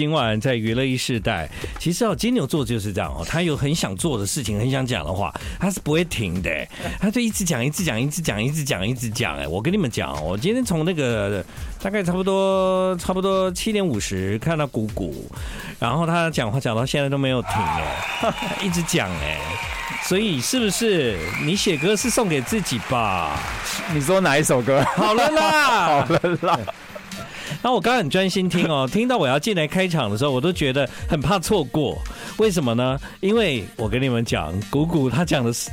今晚在娱乐一世代，其实哦，金牛座就是这样哦，他有很想做的事情，很想讲的话，他是不会停的，他就一直讲，一直讲，一直讲，一直讲，一直讲。哎，我跟你们讲，我今天从那个大概差不多差不多七点五十看到鼓鼓，然后他讲话讲到现在都没有停哦，一直讲哎，所以是不是你写歌是送给自己吧？你说哪一首歌？好了啦，好了啦。那我刚刚很专心听哦，听到我要进来开场的时候，我都觉得很怕错过。为什么呢？因为我跟你们讲，鼓鼓他讲的是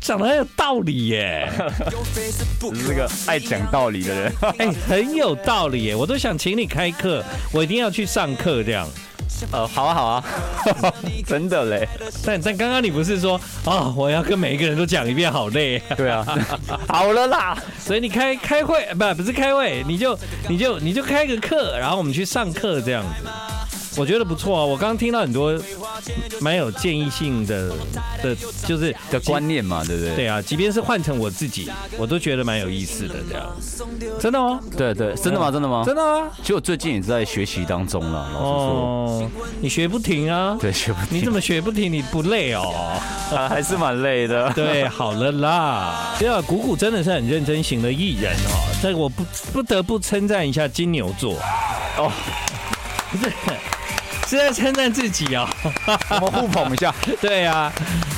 讲的很有道理耶，是这个爱讲道理的人，哎，很有道理耶，我都想请你开课，我一定要去上课这样。呃，好啊，好啊，真的嘞。但但刚刚你不是说啊、哦，我要跟每一个人都讲一遍，好累。对啊，好了啦。所以你开开会，不不是开会，你就你就你就开个课，然后我们去上课这样子。我觉得不错啊，我刚刚听到很多蛮有建议性的的，就是的观念嘛，对不对？对啊，即便是换成我自己，我都觉得蛮有意思的这样。真的哦？对对，真的吗？真的吗？真的啊！其实我最近也在学习当中了，老实说。哦，你学不停啊？对，学不停。你怎么学不停？你不累哦？啊，还是蛮累的。对，好了啦。对啊，鼓鼓真的是很认真型的艺人哦，这我不不得不称赞一下金牛座哦，不是。是在称赞自己哦，我们互捧一下。对啊，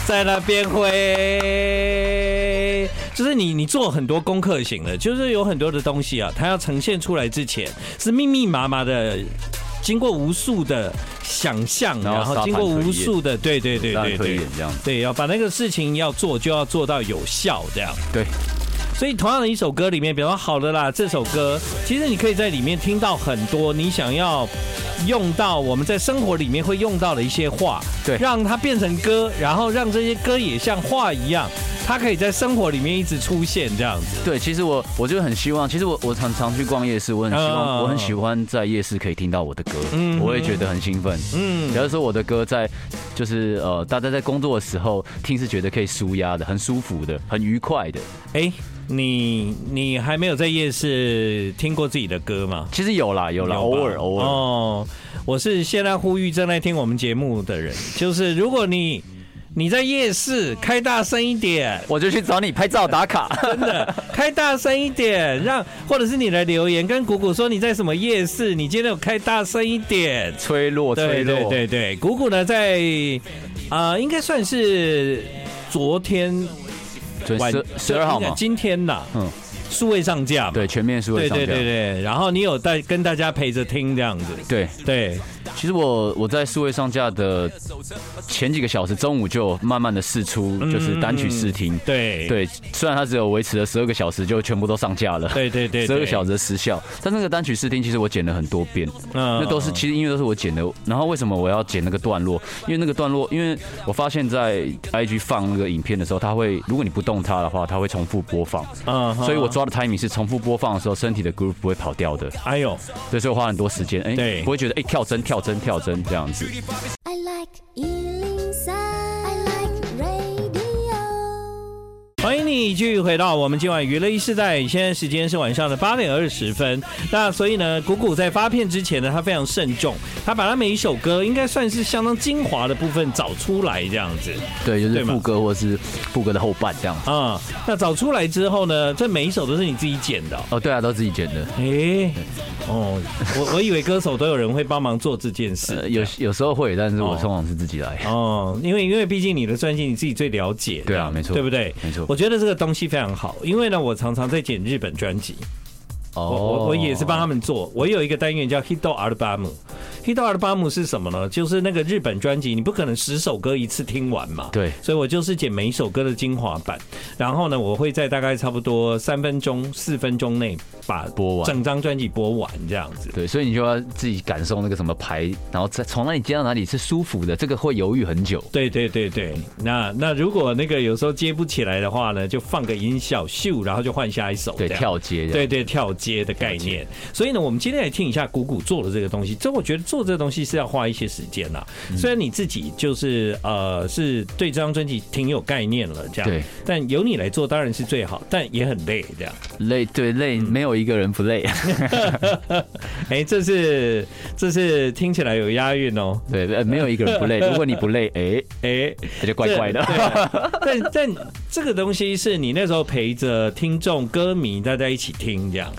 在那边会，就是你你做很多功课型的，就是有很多的东西啊，它要呈现出来之前是密密麻麻的，经过无数的想象，然后经过无数的对对对对对，这样。对，要把那个事情要做就要做到有效，这样。对。所以同样的一首歌里面，比方说好的啦，这首歌其实你可以在里面听到很多你想要用到我们在生活里面会用到的一些话，对，让它变成歌，然后让这些歌也像话一样，它可以在生活里面一直出现这样子。对，其实我我就很希望，其实我我常常去逛夜市，我很希望我很喜欢在夜市可以听到我的歌，嗯，我会觉得很兴奋，嗯，假如说我的歌在就是呃大家在工作的时候听是觉得可以舒压的，很舒服的，很愉快的，哎。你你还没有在夜市听过自己的歌吗？其实有啦，有啦，偶尔偶尔。哦，我是现在呼吁正在听我们节目的人，就是如果你你在夜市开大声一点，我就去找你拍照打卡。真的，开大声一点，让或者是你来留言跟鼓鼓说你在什么夜市，你今天有开大声一点，吹落催落。对对对对，鼓鼓呢在啊、呃，应该算是昨天。十十二号嘛，今天呐，嗯，数位上架，对，全面数位上架，对对对对，然后你有带跟大家陪着听这样子，对对。其实我我在数位上架的前几个小时，中午就慢慢的试出，就是单曲试听。对对，虽然它只有维持了十二个小时，就全部都上架了。对对对，十二个小时的时效。但那个单曲试听，其实我剪了很多遍，嗯那都是其实音乐都是我剪的。然后为什么我要剪那个段落？因为那个段落，因为我发现在 IG 放那个影片的时候，它会如果你不动它的话，它会重复播放。嗯，所以我抓的 timing 是重复播放的时候，身体的 groove 不会跑掉的。哎呦，所以花很多时间，哎，不会觉得哎跳针跳。针跳针这样子。欢迎你继续回到我们今晚娱乐一世代，现在时间是晚上的八点二十分。那所以呢，鼓鼓在发片之前呢，他非常慎重，他把他每一首歌应该算是相当精华的部分找出来，这样子。对，就是副歌或是副歌的后半这样子。啊、嗯，那找出来之后呢，这每一首都是你自己剪的哦？哦，对啊，都自己剪的。哎、欸，哦，我我以为歌手都有人会帮忙做这件事，呃、有有时候会，但是我通常是自己来。哦，因为因为毕竟你的专辑你自己最了解。对啊，没错，对不对？没错。我觉得这个东西非常好，因为呢，我常常在剪日本专辑。哦，我我也是帮他们做。我有一个单元叫 Hito Album。Hito Album 是什么呢？就是那个日本专辑，你不可能十首歌一次听完嘛。对。所以我就是剪每一首歌的精华版，然后呢，我会在大概差不多三分钟、四分钟内把播完整张专辑播完这样子。对，所以你就要自己感受那个什么牌，然后再从哪里接到哪里是舒服的，这个会犹豫很久。对对对对。那那如果那个有时候接不起来的话呢，就放个音效秀，然后就换下一首。对，跳接。对对，跳接的概念。所以呢，我们今天来听一下鼓鼓做的这个东西。这我觉得做这个东西是要花一些时间呐。虽然你自己就是呃是对这张专辑挺有概念了，这样。对。但由你来做当然是最好，但也很累，这样。累，对累，没有。有一个人不累。哎，这是这是听起来有押韵哦。对，没有一个人不累。如果你不累，哎哎，那就怪怪的。但但这个东西是你那时候陪着听众、歌迷大家一起听这样。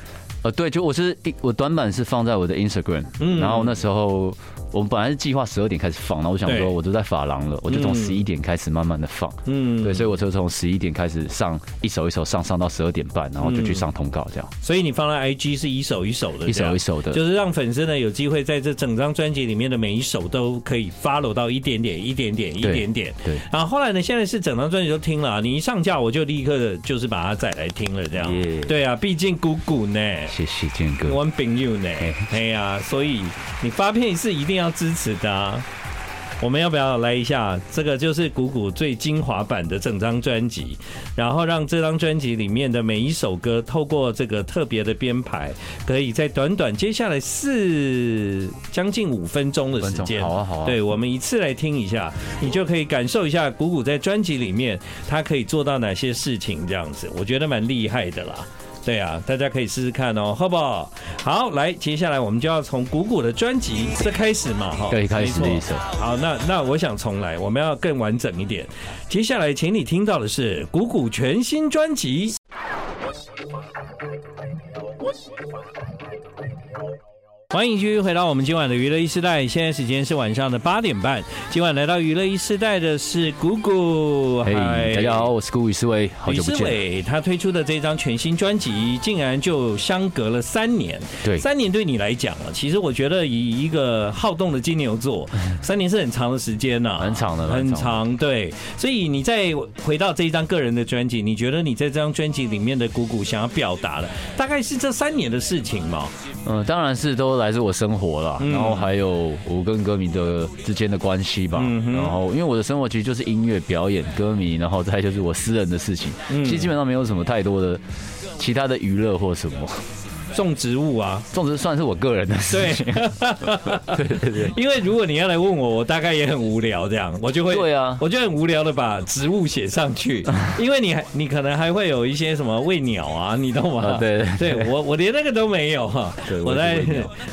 呃，对，就我是我短板是放在我的 Instagram，嗯，然后那时候。我们本来是计划十二点开始放，然后我想说，我都在发廊了，我就从十一点开始慢慢的放，嗯，对，所以我就从十一点开始上一首一首上上到十二点半，然后就去上通告这样。所以你放在 IG 是一首一首的，一首一首的，就是让粉丝呢有机会在这整张专辑里面的每一首都可以 follow 到一点点、一点点、一点点。对。然后后来呢，现在是整张专辑都听了，你一上架我就立刻的就是把它再来听了这样。对啊，毕竟鼓鼓呢，谢谢建哥，One Big You 呢，哎呀，所以你发片是一定要支持的。我们要不要来一下？这个就是谷谷最精华版的整张专辑，然后让这张专辑里面的每一首歌，透过这个特别的编排，可以在短短接下来四将近五分钟的时间，好啊好啊，对，我们一次来听一下，你就可以感受一下鼓鼓在专辑里面他可以做到哪些事情，这样子，我觉得蛮厉害的啦。对啊，大家可以试试看哦，好不好？好，来，接下来我们就要从谷谷的专辑这开始嘛，哈，对，开始的一首。好，那那我想重来，我们要更完整一点。接下来，请你听到的是谷谷全新专辑。欢迎继续回到我们今晚的娱乐一时代，现在时间是晚上的八点半。今晚来到娱乐一时代的是鼓鼓，嘿，大家好，我是鼓鼓于思维，好久不见。于思维他推出的这张全新专辑，竟然就相隔了三年。对，三年对你来讲啊，其实我觉得以一个好动的金牛座，三年是很长的时间呐，很长的，很长。对，所以你再回到这一张个人的专辑，你觉得你在这张专辑里面的谷谷想要表达的，大概是这三年的事情吗？嗯，当然是都。来自我生活啦，然后还有我跟歌迷的之间的关系吧。然后因为我的生活其实就是音乐表演、歌迷，然后再就是我私人的事情。其实基本上没有什么太多的其他的娱乐或什么。种植物啊，种植算是我个人的事情。对 对对，因为如果你要来问我，我大概也很无聊，这样我就会对啊，我就很无聊的把植物写上去，因为你还你可能还会有一些什么喂鸟啊，你懂吗？对对，我我连那个都没有哈。我在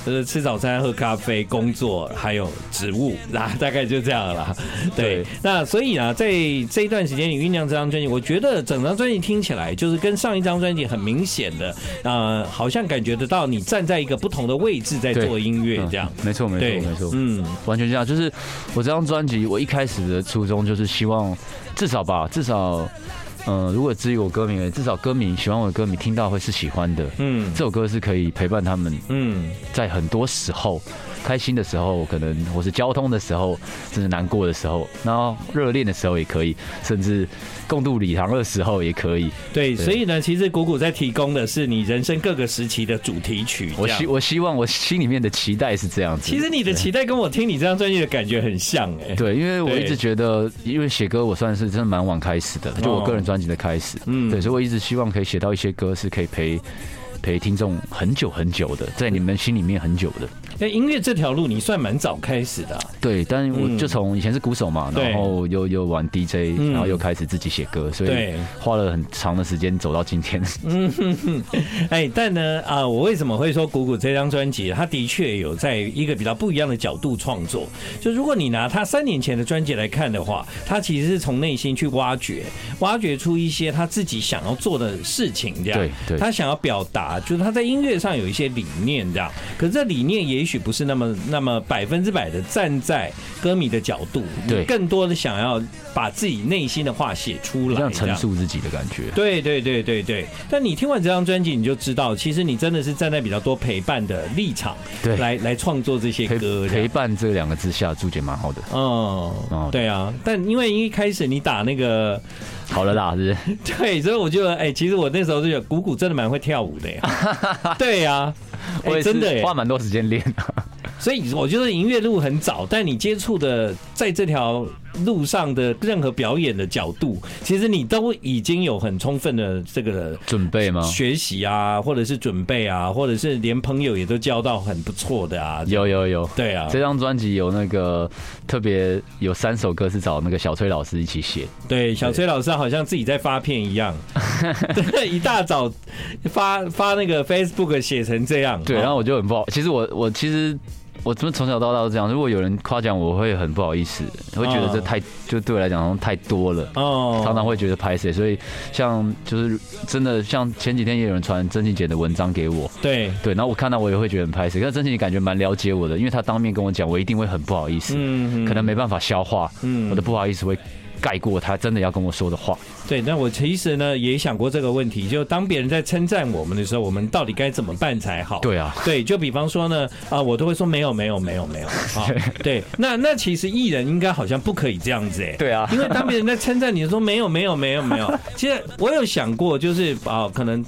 呃 吃早餐、喝咖啡、工作，还有植物，那大概就这样了。对，那所以啊，在这一段时间你酝酿这张专辑，我觉得整张专辑听起来就是跟上一张专辑很明显的，呃，好像。感觉得到你站在一个不同的位置在做音乐，这样没错没错没错，嗯，完全这样。就是我这张专辑，我一开始的初衷就是希望至少吧，至少，嗯，如果至于我歌迷，至少歌迷喜欢我的歌迷听到会是喜欢的，嗯，这首歌是可以陪伴他们，嗯，在很多时候。开心的时候，可能或是交通的时候，甚至难过的时候，然后热恋的时候也可以，甚至共度礼堂的时候也可以。对，对所以呢，其实谷谷在提供的是你人生各个时期的主题曲。我希我希望我心里面的期待是这样子。其实你的期待跟我听你这张专辑的感觉很像哎。对，因为我一直觉得，因为写歌我算是真的蛮晚开始的，就我个人专辑的开始。嗯，对，所以我一直希望可以写到一些歌是可以陪陪听众很久很久的，在你们心里面很久的。那音乐这条路你算蛮早开始的，啊，对，但我就从以前是鼓手嘛，然后又又玩 DJ，然后又开始自己写歌，所以花了很长的时间走到今天。嗯哼哼，哎，但呢啊，我为什么会说鼓鼓这张专辑，他的确有在一个比较不一样的角度创作。就如果你拿他三年前的专辑来看的话，他其实是从内心去挖掘，挖掘出一些他自己想要做的事情，这样。对，对，他想要表达，就是他在音乐上有一些理念，这样。可是这理念也许。不是那么那么百分之百的站在歌迷的角度，对，更多的想要把自己内心的话写出来，这样陈述自己的感觉。对对对对对。但你听完这张专辑，你就知道，其实你真的是站在比较多陪伴的立场，对，来来创作这些歌。陪伴这两个字下注解蛮好的。嗯，对啊。但因为一开始你打那个好了啦，是不是？对，所以我觉得，哎，其实我那时候就觉得鼓鼓真的蛮会跳舞的呀。对呀。我也真的花蛮多时间练，所以我觉得音乐路很早，但你接触的在这条路上的任何表演的角度，其实你都已经有很充分的这个准备吗？学习啊，或者是准备啊，或者是连朋友也都交到很不错的啊。有有有，对啊，这张专辑有那个特别有三首歌是找那个小崔老师一起写。对，小崔老师好像自己在发片一样，对，一大早发发那个 Facebook 写成这样。对，然后我就很不好，其实我我其实。我怎么从小到大都这样？如果有人夸奖我，会很不好意思，会觉得这太就对我来讲太多了。哦，常常会觉得拍谁，所以像就是真的像前几天也有人传曾庆姐的文章给我。对对，然后我看到我也会觉得很拍谁。可是曾庆姐感觉蛮了解我的，因为她当面跟我讲，我一定会很不好意思，嗯，可能没办法消化，嗯，我的不好意思会盖过她真的要跟我说的话。对，那我其实呢也想过这个问题，就当别人在称赞我们的时候，我们到底该怎么办才好？对啊，对，就比方说呢，啊，我都会说没有，没有，没有，没有 啊。对，那那其实艺人应该好像不可以这样子哎。对啊，因为当别人在称赞你的时候，没有，没有，没有，没有。其实我有想过，就是啊，可能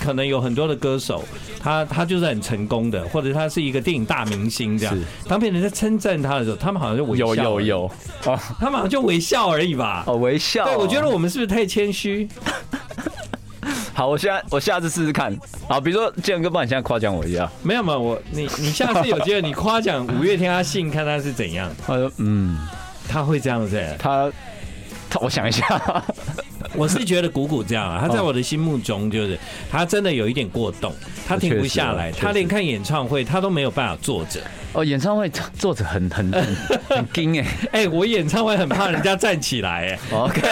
可能有很多的歌手，他他就是很成功的，或者他是一个电影大明星这样。当别人在称赞他的时候，他们好像就微笑。有有有哦，他们好像就微笑而已吧。哦，微笑。对，我觉得我们是不太谦虚？好，我现在我下次试试看。好，比如说建哥帮你现在夸奖我一下。没有没有，我你你下次有机会你夸奖五月天阿信，看他是怎样。他说嗯，他会这样子。他他，我想一下。我是觉得鼓鼓这样啊，他在我的心目中就是他真的有一点过动，他停不下来，他连看演唱会他都没有办法坐着。哦，演唱会坐着很很很 很惊哎哎，我演唱会很怕人家站起来哎。OK，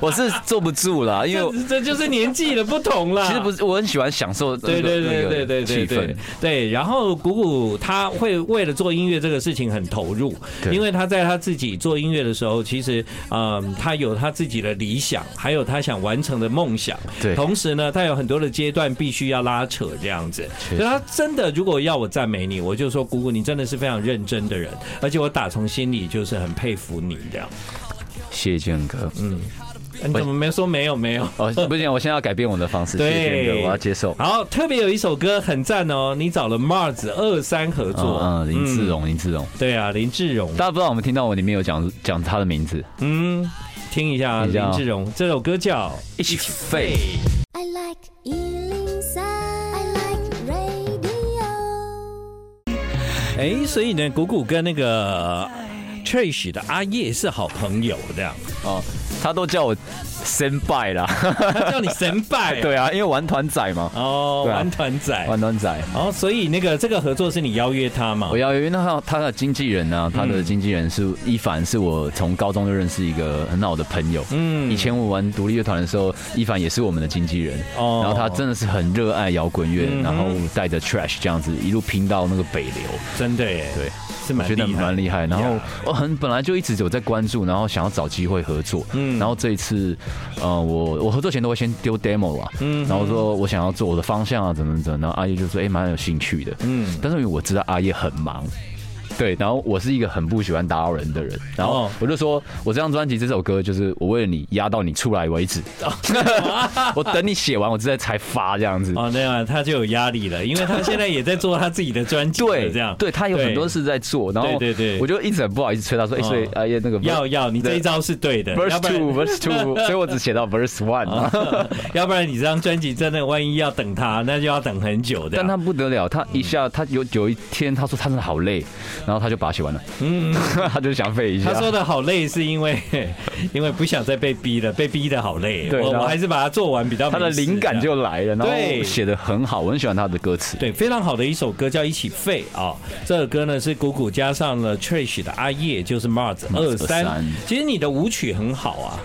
我是坐不住了，因为这就是年纪的不同了。其实不是，我很喜欢享受对对对对对气氛。对，然后鼓鼓他会为了做音乐这个事情很投入，因为他在他自己做音乐的时候，其实嗯，他有他自己的理想。还有他想完成的梦想，对，同时呢，他有很多的阶段必须要拉扯这样子。所以他真的，如果要我赞美你，我就说，姑姑，你真的是非常认真的人，而且我打从心里就是很佩服你这样。谢谢建哥，嗯，你怎么没说没有没有？哦，不行，我现在要改变我的方式。对，我要接受。好，特别有一首歌很赞哦，你找了 Mars 二三合作，嗯，林志荣，林志荣，对啊，林志荣，大家不知道我们听到我里面有讲讲他的名字，嗯。听一下林志荣这首歌叫《一起飞》。I like》。哎，所以呢，谷谷跟那个 Trish 的阿叶是好朋友这样哦，他都叫我。神拜啦，他叫你神拜，对啊，因为玩团仔嘛。哦，玩团仔，玩团仔。哦，所以那个这个合作是你邀约他嘛？我邀约，那他他的经纪人呢？他的经纪人是伊凡，是我从高中就认识一个很好的朋友。嗯，以前我玩独立乐团的时候，伊凡也是我们的经纪人。哦，然后他真的是很热爱摇滚乐，然后带着 Trash 这样子一路拼到那个北流，真的耶。对。我觉得蛮厉害，然后我很本来就一直有在关注，然后想要找机会合作，嗯，然后这一次，呃，我我合作前都会先丢 demo 啊，嗯，然后说我想要做我的方向啊，怎么怎么，然后阿叶就说，哎，蛮有兴趣的，嗯，但是因为我知道阿叶很忙。对，然后我是一个很不喜欢打扰人的人，然后我就说，我这张专辑这首歌就是我为了你压到你出来为止，我等你写完我之后才发这样子。哦，那样他就有压力了，因为他现在也在做他自己的专辑，对，这样，对他有很多事在做，然后对对，我就一直很不好意思催他说，哎，所以哎呀那个要要你这一招是对的，verse two，verse two，所以我只写到 verse one，要不然你这张专辑真的万一要等他，那就要等很久的。但他不得了，他一下他有有一天他说他真的好累。然后他就把它写完了，嗯，他就想废一下。他说的好累，是因为 因为不想再被逼了，被逼的好累。对，我我还是把它做完比较。他的灵感就来了，然后写的很好，我很喜欢他的歌词。对，非常好的一首歌叫《一起废》啊，这首歌呢是姑姑加上了 Trish 的阿叶，就是 Mars 二三。其实你的舞曲很好啊。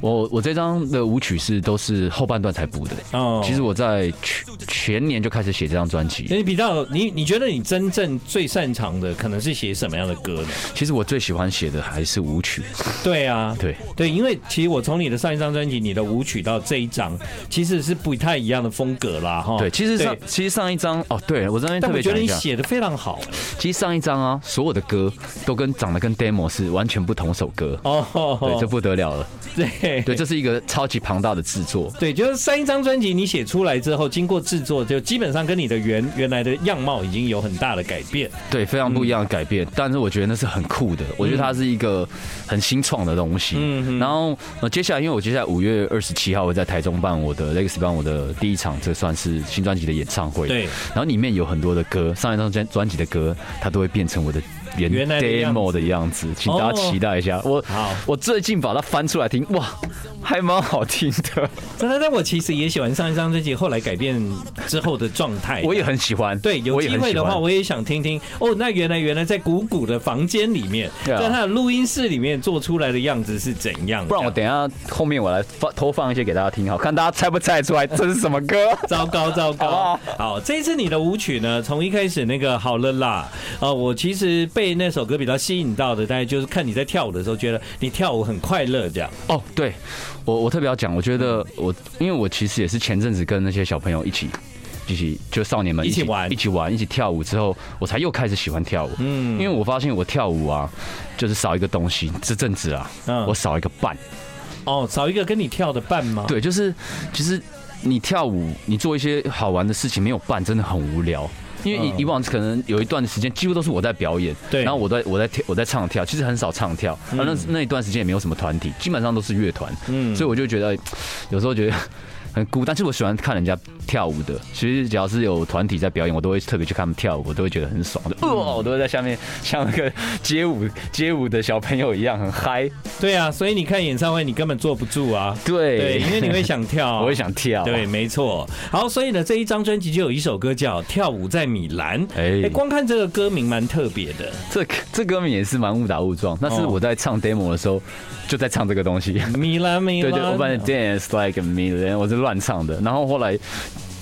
我我这张的舞曲是都是后半段才补的哦。其实我在全全年就开始写这张专辑。你比较你你觉得你真正最擅长的可能是写什么样的歌呢？其实我最喜欢写的还是舞曲。对啊，对对，因为其实我从你的上一张专辑，你的舞曲到这一张，其实是不太一样的风格啦哈。对，其实上其实上一张哦，对我这边特别觉得你写的非常好。其实上一张啊，所有的歌都跟长得跟 demo 是完全不同首歌哦，对，这不得了了。对。对对，这是一个超级庞大的制作。对，就是三张专辑你写出来之后，经过制作，就基本上跟你的原原来的样貌已经有很大的改变。对，非常不一样的改变。嗯、但是我觉得那是很酷的，我觉得它是一个很新创的东西。嗯，然后呃，接下来因为我接下来五月二十七号会在台中办我的 Legacy 办我的第一场，这算是新专辑的演唱会。对，然后里面有很多的歌，上一张专专辑的歌，它都会变成我的。原来 demo 的样子，请大家期待一下。我我最近把它翻出来听，哇，还蛮好听的。真的，但我其实也喜欢上一张专辑后来改变之后的状态，我也很喜欢。对，有机会的话，我也想听听。哦，那原来原来在鼓鼓的房间里面，在他的录音室里面做出来的样子是怎样？不然我等一下后面我来放偷放一些给大家听，好看大家猜不猜得出来这是什么歌？糟糕糟糕！好，这一次你的舞曲呢，从一开始那个好了啦，啊，我其实被。被那首歌比较吸引到的，大概就是看你在跳舞的时候，觉得你跳舞很快乐这样。哦，对，我我特别要讲，我觉得我因为我其实也是前阵子跟那些小朋友一起一起就少年们一起，一起玩一起玩一起跳舞之后，我才又开始喜欢跳舞。嗯，因为我发现我跳舞啊，就是少一个东西，这阵子啊，嗯，我少一个伴。哦，少一个跟你跳的伴吗？对，就是其实你跳舞，你做一些好玩的事情，没有伴真的很无聊。因为以以往可能有一段时间几乎都是我在表演，对，然后我在我在跳我在唱跳，其实很少唱跳，而那那一段时间也没有什么团体，基本上都是乐团，嗯，所以我就觉得有时候觉得。很孤单，其实我喜欢看人家跳舞的。其实只要是有团体在表演，我都会特别去看他们跳舞，我都会觉得很爽。的哦，我都会在下面像那个街舞街舞的小朋友一样很嗨。对啊，所以你看演唱会，你根本坐不住啊。对，对，因为你会想跳，我会想跳。对，没错。好，所以呢，这一张专辑就有一首歌叫《跳舞在米兰》。哎，光看这个歌名蛮特别的。这这歌名也是蛮误打误撞。那是我在唱 demo 的时候就在唱这个东西。米兰，米兰。对对，我把 dance like a Milan，我是。乱唱的，然后后来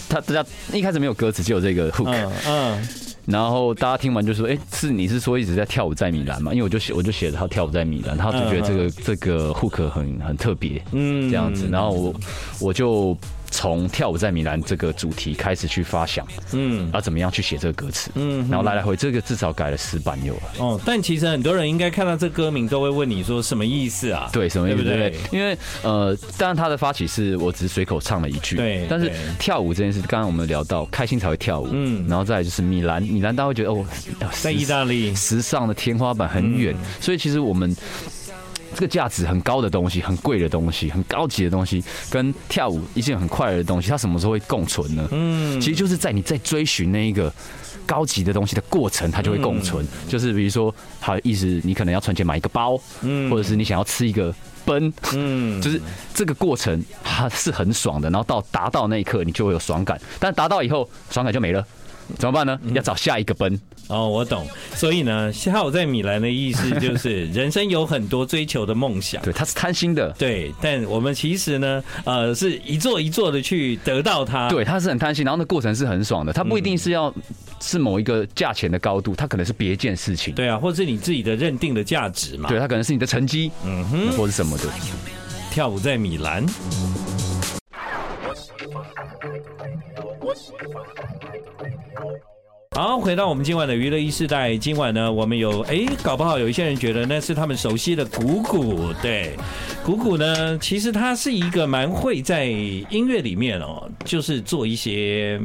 他大家一开始没有歌词，就有这个 hook，嗯，然后大家听完就说：“哎，是你是说一直在跳舞在米兰嘛？”因为我就写我就写了他跳舞在米兰，他就觉得这个这个 hook 很很特别，嗯，这样子，然后我我就。从跳舞在米兰这个主题开始去发想，嗯，啊怎么样去写这个歌词，嗯，然后来来回这个至少改了十版有了。哦，但其实很多人应该看到这歌名都会问你说什么意思啊？对，什么意思？对？因为呃，当然他的发起是我只是随口唱了一句，对。但是跳舞这件事，刚刚我们聊到开心才会跳舞，嗯，然后再来就是米兰，米兰大家会觉得哦，在意大利时尚的天花板很远，所以其实我们。这个价值很高的东西，很贵的东西，很高级的东西，跟跳舞一件很快乐的东西，它什么时候会共存呢？嗯，其实就是在你在追寻那一个高级的东西的过程，它就会共存。就是比如说，好意思，你可能要存钱买一个包，嗯，或者是你想要吃一个奔，嗯，就是这个过程它是很爽的，然后到达到那一刻，你就会有爽感，但达到以后，爽感就没了。怎么办呢？要找下一个奔哦，我懂。所以呢，跳舞在米兰的意思就是，人生有很多追求的梦想。对，他是贪心的。对，但我们其实呢，呃，是一座一座的去得到它。对，他是很贪心，然后那过程是很爽的。他不一定是要是某一个价钱的高度，他可能是别一件事情。对啊，或者是你自己的认定的价值嘛。对，他可能是你的成绩，嗯哼，或者什么的。跳舞在米兰。好，回到我们今晚的娱乐一世代。今晚呢，我们有哎，搞不好有一些人觉得那是他们熟悉的鼓鼓。对，鼓鼓呢，其实他是一个蛮会在音乐里面哦，就是做一些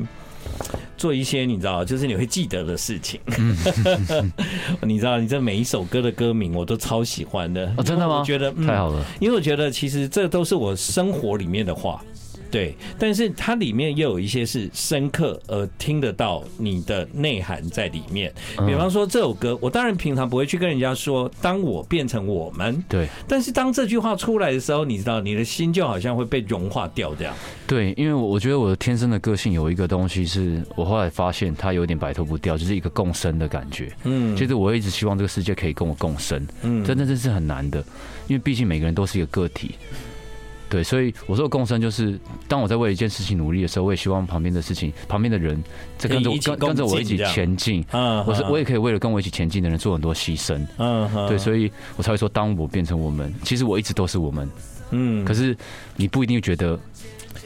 做一些，你知道，就是你会记得的事情。你知道，你这每一首歌的歌名我都超喜欢的。哦，真的吗？我觉得、嗯、太好了，因为我觉得其实这都是我生活里面的话。对，但是它里面又有一些是深刻而听得到你的内涵在里面。比方说这首歌，我当然平常不会去跟人家说“当我变成我们”，对。但是当这句话出来的时候，你知道，你的心就好像会被融化掉这样。对，因为我觉得我的天生的个性有一个东西，是我后来发现它有点摆脱不掉，就是一个共生的感觉。嗯，就是我一直希望这个世界可以跟我共生。嗯，真的这是很难的，因为毕竟每个人都是一个个体。对，所以我说的共生就是，当我在为一件事情努力的时候，我也希望旁边的事情、旁边的人在跟着我、跟跟着我一起前进。嗯，我是我也可以为了跟我一起前进的人做很多牺牲。嗯，对，所以我才会说，当我变成我们，其实我一直都是我们。嗯，可是你不一定觉得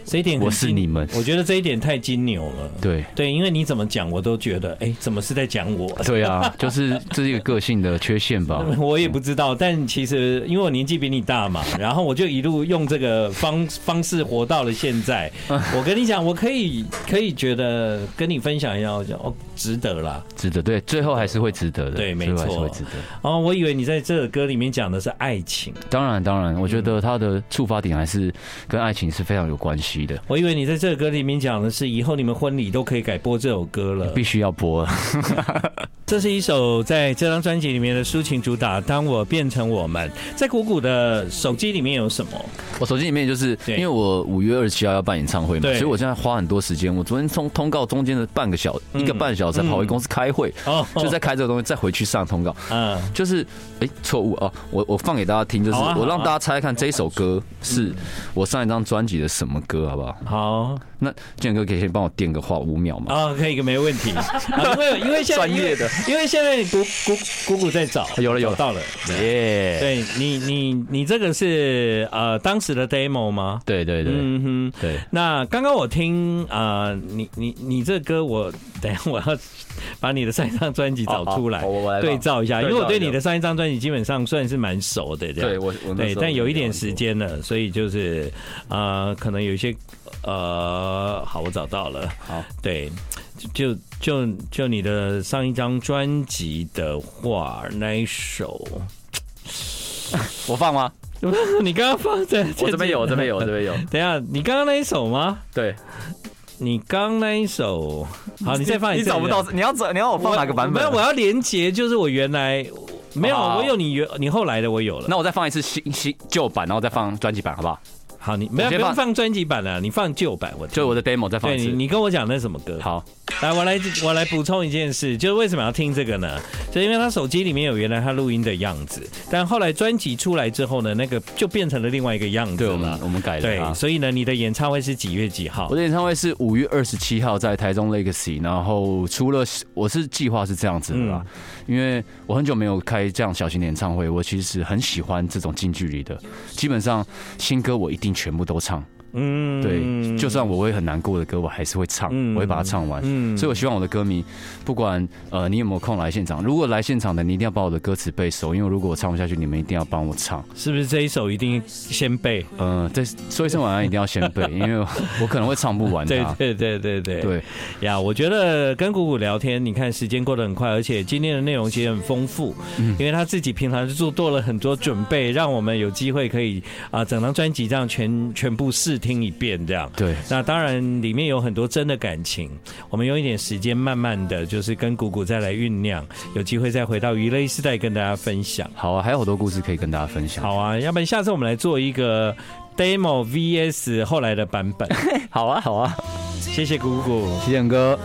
这一点我是你们，我觉得这一点太金牛了。对对，因为你怎么讲，我都觉得，哎、欸，怎么是在讲我？对啊，就是这是一个个性的缺陷吧。我也不知道，但其实因为我年纪比你大嘛，然后我就一路用这个方方式活到了现在。我跟你讲，我可以可以觉得跟你分享一下，我哦，值得啦，值得。对，最后还是会值得的。对，没错，会值得。哦，我以为你在这首歌里面讲的是爱情。当然，当然，我觉得它的触发点还是跟爱情是非常有关系的。我以为你在这首歌里面讲的是以后你们婚礼都可以改播这首歌了，必须要播了。这是一首在这张专辑里面的抒情主打。当我变成我们，在鼓鼓的手机里面有什么？我手机里面就是因为我五月二十七号要办演唱会嘛，所以我现在花很多时间。我昨天通通告中间的半个小时，一个半小时才跑回公司开会，就在开这个东西，再回去上通告。嗯，就是哎，错误哦，我我放给大家听，就是我让大家猜看这一首歌是我上一张专辑的什么歌，好不好？好。那建哥可以先帮我垫个话五秒吗？啊，可以，没问题。因为因为现在 专业的，因为现在鼓鼓鼓鼓在找，有了有了到了，耶！对你你你这个是呃当时的 demo 吗？对对对，嗯哼，对。那刚刚我听啊，你你你这歌我 等下我要把你的上一张专辑找出来对照一下，因为我对你的上一张专辑基本上算是蛮熟的，对我对，但有一点时间了，所以就是呃可能有一些。呃，好，我找到了。好，对，就就就你的上一张专辑的话，那一首，我放吗？你刚刚放在我这边有，这边有，这边有。等一下，你刚刚那一首吗？对，你刚那一首，好，你再放一次。你找不到，你要找，你要我放哪个版本？没有，我要连接，就是我原来没有，我有你原你后来的我有了。那我再放一次新新旧版，然后再放专辑版，好不好？好，你没有不用放专辑版了，你放旧版，我就我的 demo 再放一次。对，你你跟我讲那是什么歌？好。来，我来我来补充一件事，就是为什么要听这个呢？就因为他手机里面有原来他录音的样子，但后来专辑出来之后呢，那个就变成了另外一个样子。对，我们我们改了。对，所以呢，你的演唱会是几月几号？我的演唱会是五月二十七号在台中 Legacy，然后除了我是计划是这样子的啦，因为我很久没有开这样小型的演唱会，我其实很喜欢这种近距离的，基本上新歌我一定全部都唱。嗯，对，就算我会很难过的歌，我还是会唱，我会把它唱完。嗯，所以我希望我的歌迷，不管呃你有没有空来现场，如果来现场的，你一定要把我的歌词背熟，因为如果我唱不下去，你们一定要帮我唱。是不是这一首一定先背？嗯，这说一声晚安一定要先背，因为我可能会唱不完。对对对对对对呀！我觉得跟鼓鼓聊天，你看时间过得很快，而且今天的内容其实很丰富，因为他自己平常就做做了很多准备，让我们有机会可以啊整张专辑这样全全部试。听一遍这样，对。那当然里面有很多真的感情，我们用一点时间，慢慢的就是跟谷谷再来酝酿，有机会再回到娱乐时代跟大家分享。好啊，还有好多故事可以跟大家分享。好啊，要不然下次我们来做一个 demo vs 后来的版本。好啊，好啊，谢谢谷谷，谢谢哥。